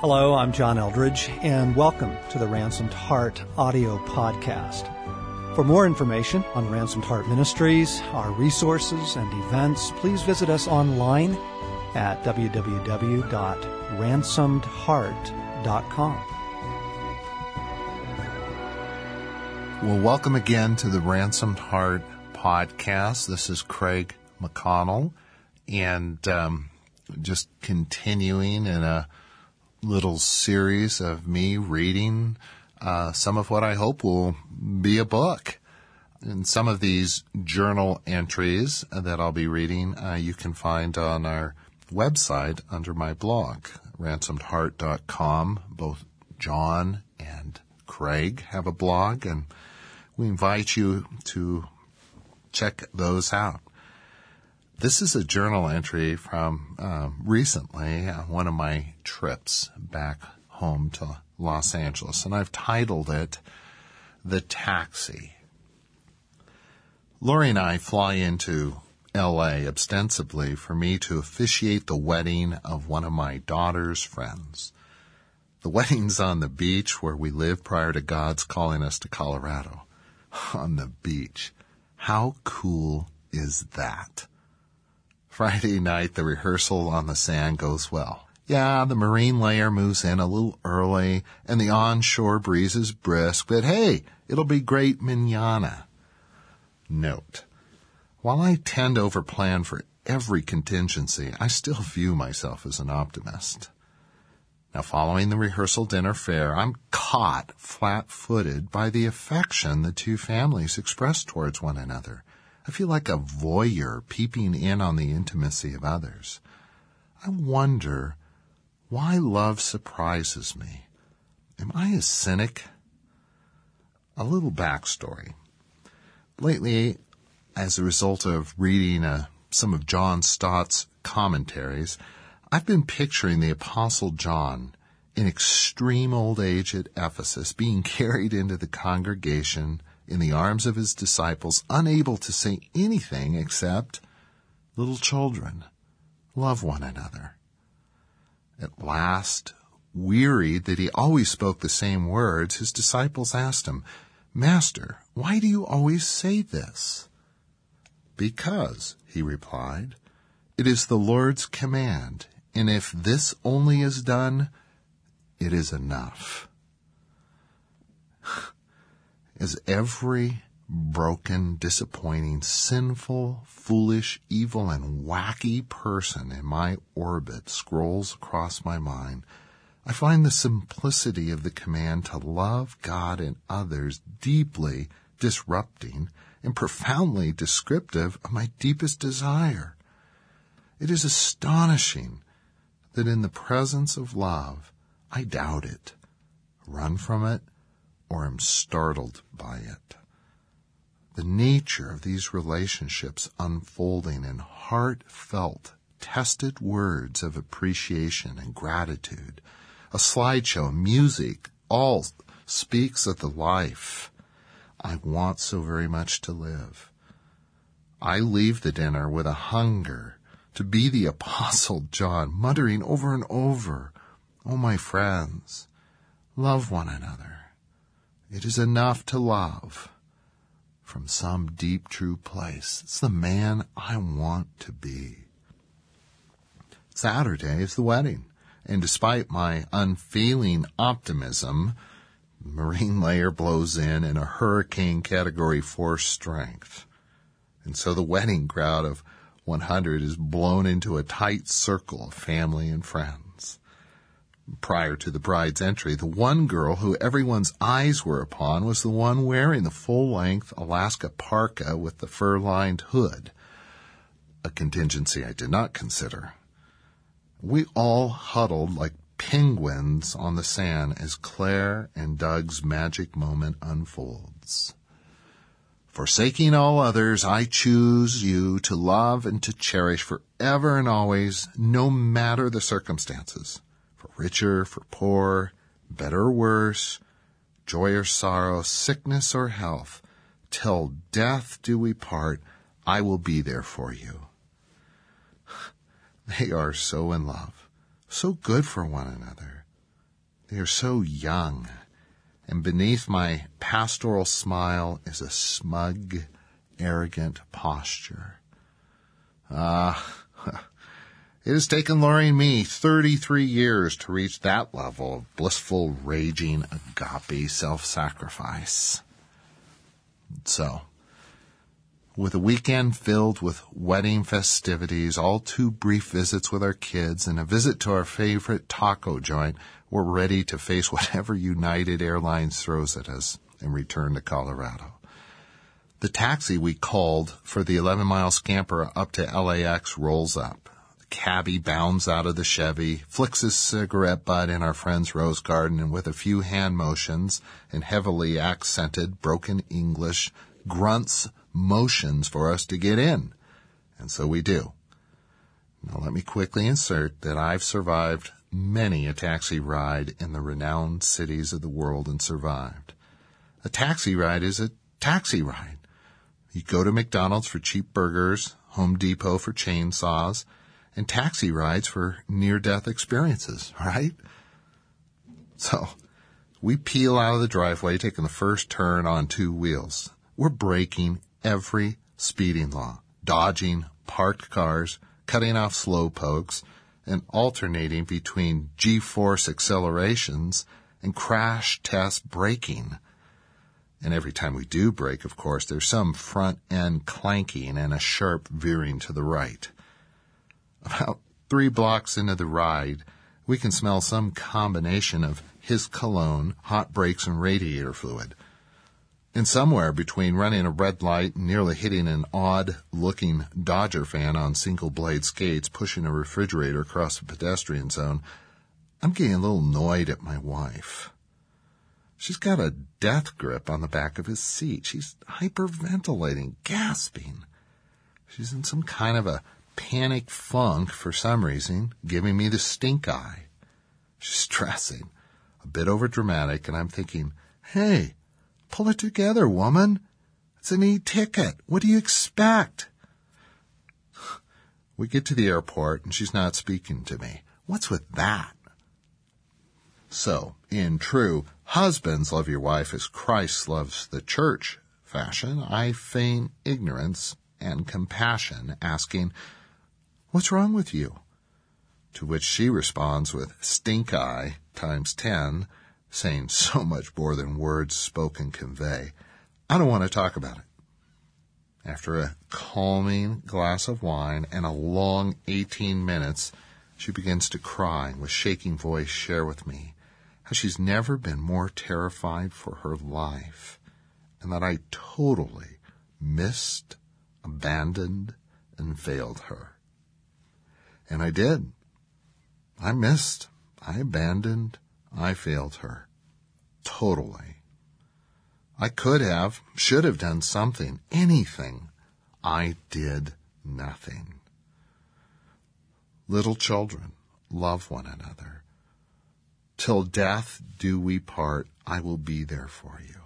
Hello, I'm John Eldredge, and welcome to the Ransomed Heart audio podcast. For more information on Ransomed Heart Ministries, our resources, and events, please visit us online at www.ransomedheart.com. Well, welcome again to the Ransomed Heart podcast. This is Craig McConnell, and um, just continuing in a little series of me reading uh, some of what I hope will be a book. And some of these journal entries that I'll be reading, uh, you can find on our website under my blog, ransomedheart.com. Both John and Craig have a blog, and we invite you to check those out. This is a journal entry from um, recently on one of my trips back home to Los Angeles, and I've titled it The Taxi. Lori and I fly into LA ostensibly for me to officiate the wedding of one of my daughter's friends. The wedding's on the beach where we lived prior to God's calling us to Colorado. On the beach. How cool is that? Friday night, the rehearsal on the sand goes well. Yeah, the marine layer moves in a little early and the onshore breeze is brisk, but hey, it'll be great manana. Note. While I tend to overplan for every contingency, I still view myself as an optimist. Now, following the rehearsal dinner fare, I'm caught flat-footed by the affection the two families express towards one another. I feel like a voyeur peeping in on the intimacy of others. I wonder why love surprises me. Am I a cynic? A little backstory. Lately, as a result of reading uh, some of John Stott's commentaries, I've been picturing the Apostle John in extreme old age at Ephesus being carried into the congregation in the arms of his disciples, unable to say anything except, Little children, love one another. At last, wearied that he always spoke the same words, his disciples asked him, Master, why do you always say this? Because, he replied, it is the Lord's command, and if this only is done, it is enough. As every broken, disappointing, sinful, foolish, evil, and wacky person in my orbit scrolls across my mind, I find the simplicity of the command to love God and others deeply disrupting and profoundly descriptive of my deepest desire. It is astonishing that in the presence of love, I doubt it, run from it, or am startled by it. The nature of these relationships unfolding in heartfelt, tested words of appreciation and gratitude, a slideshow, music, all speaks of the life I want so very much to live. I leave the dinner with a hunger to be the apostle John, muttering over and over, Oh, my friends, love one another. It is enough to love from some deep, true place. It's the man I want to be. Saturday is the wedding, and despite my unfeeling optimism, marine layer blows in in a hurricane category 4 strength. And so the wedding crowd of 100 is blown into a tight circle of family and friends prior to the bride's entry, the one girl who everyone's eyes were upon was the one wearing the full-length Alaska parka with the fur-lined hood, a contingency I did not consider. We all huddled like penguins on the sand as Claire and Doug's magic moment unfolds. Forsaking all others, I choose you to love and to cherish forever and always, no matter the circumstances for richer, for poor, better or worse, joy or sorrow, sickness or health, till death do we part, I will be there for you. They are so in love, so good for one another. They are so young, and beneath my pastoral smile is a smug, arrogant posture. Ah, it has taken Laurie and me 33 years to reach that level of blissful, raging, agape self-sacrifice. So, with a weekend filled with wedding festivities, all too brief visits with our kids, and a visit to our favorite taco joint, we're ready to face whatever United Airlines throws at us and return to Colorado. The taxi we called for the 11 mile scamper up to LAX rolls up. Cabbie bounds out of the Chevy, flicks his cigarette butt in our friend's rose garden, and with a few hand motions and heavily accented broken English, grunts motions for us to get in. And so we do. Now let me quickly insert that I've survived many a taxi ride in the renowned cities of the world and survived. A taxi ride is a taxi ride. You go to McDonald's for cheap burgers, Home Depot for chainsaws, and taxi rides for near-death experiences, right? So, we peel out of the driveway, taking the first turn on two wheels. We're breaking every speeding law, dodging parked cars, cutting off slow pokes, and alternating between G-force accelerations and crash test braking. And every time we do brake, of course, there's some front end clanking and a sharp veering to the right. About three blocks into the ride, we can smell some combination of his cologne, hot brakes, and radiator fluid. And somewhere between running a red light and nearly hitting an odd looking Dodger fan on single blade skates pushing a refrigerator across a pedestrian zone, I'm getting a little annoyed at my wife. She's got a death grip on the back of his seat. She's hyperventilating, gasping. She's in some kind of a panic funk for some reason, giving me the stink eye. She's stressing, a bit over dramatic, and I'm thinking, hey, pull it together, woman. It's an e-ticket. What do you expect? We get to the airport and she's not speaking to me. What's with that? So, in true husbands love your wife as Christ loves the church fashion, I feign ignorance and compassion, asking, What's wrong with you? To which she responds with stink eye times ten, saying so much more than words spoken convey. I don't want to talk about it. After a calming glass of wine and a long 18 minutes, she begins to cry and with shaking voice share with me how she's never been more terrified for her life and that I totally missed, abandoned, and failed her. And I did. I missed, I abandoned, I failed her. Totally. I could have, should have done something, anything. I did nothing. Little children, love one another. Till death do we part, I will be there for you.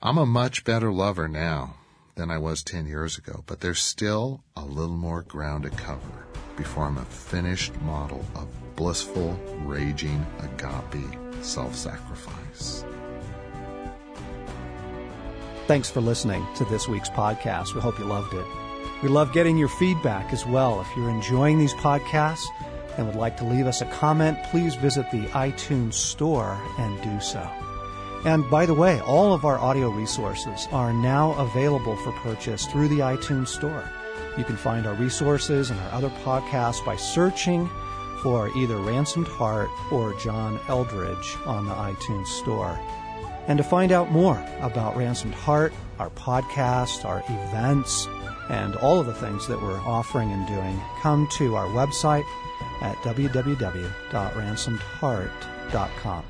I'm a much better lover now than I was 10 years ago, but there's still a little more ground to cover before I'm a finished model of blissful, raging, agape self-sacrifice. Thanks for listening to this week's podcast. We hope you loved it. We love getting your feedback as well. If you're enjoying these podcasts, and would like to leave us a comment, please visit the iTunes store and do so. And by the way, all of our audio resources are now available for purchase through the iTunes store. You can find our resources and our other podcasts by searching for either Ransomed Heart or John Eldredge on the iTunes store. And to find out more about Ransomed Heart, our podcast, our events, and all of the things that we're offering and doing, come to our website at www.ransomedheart.com.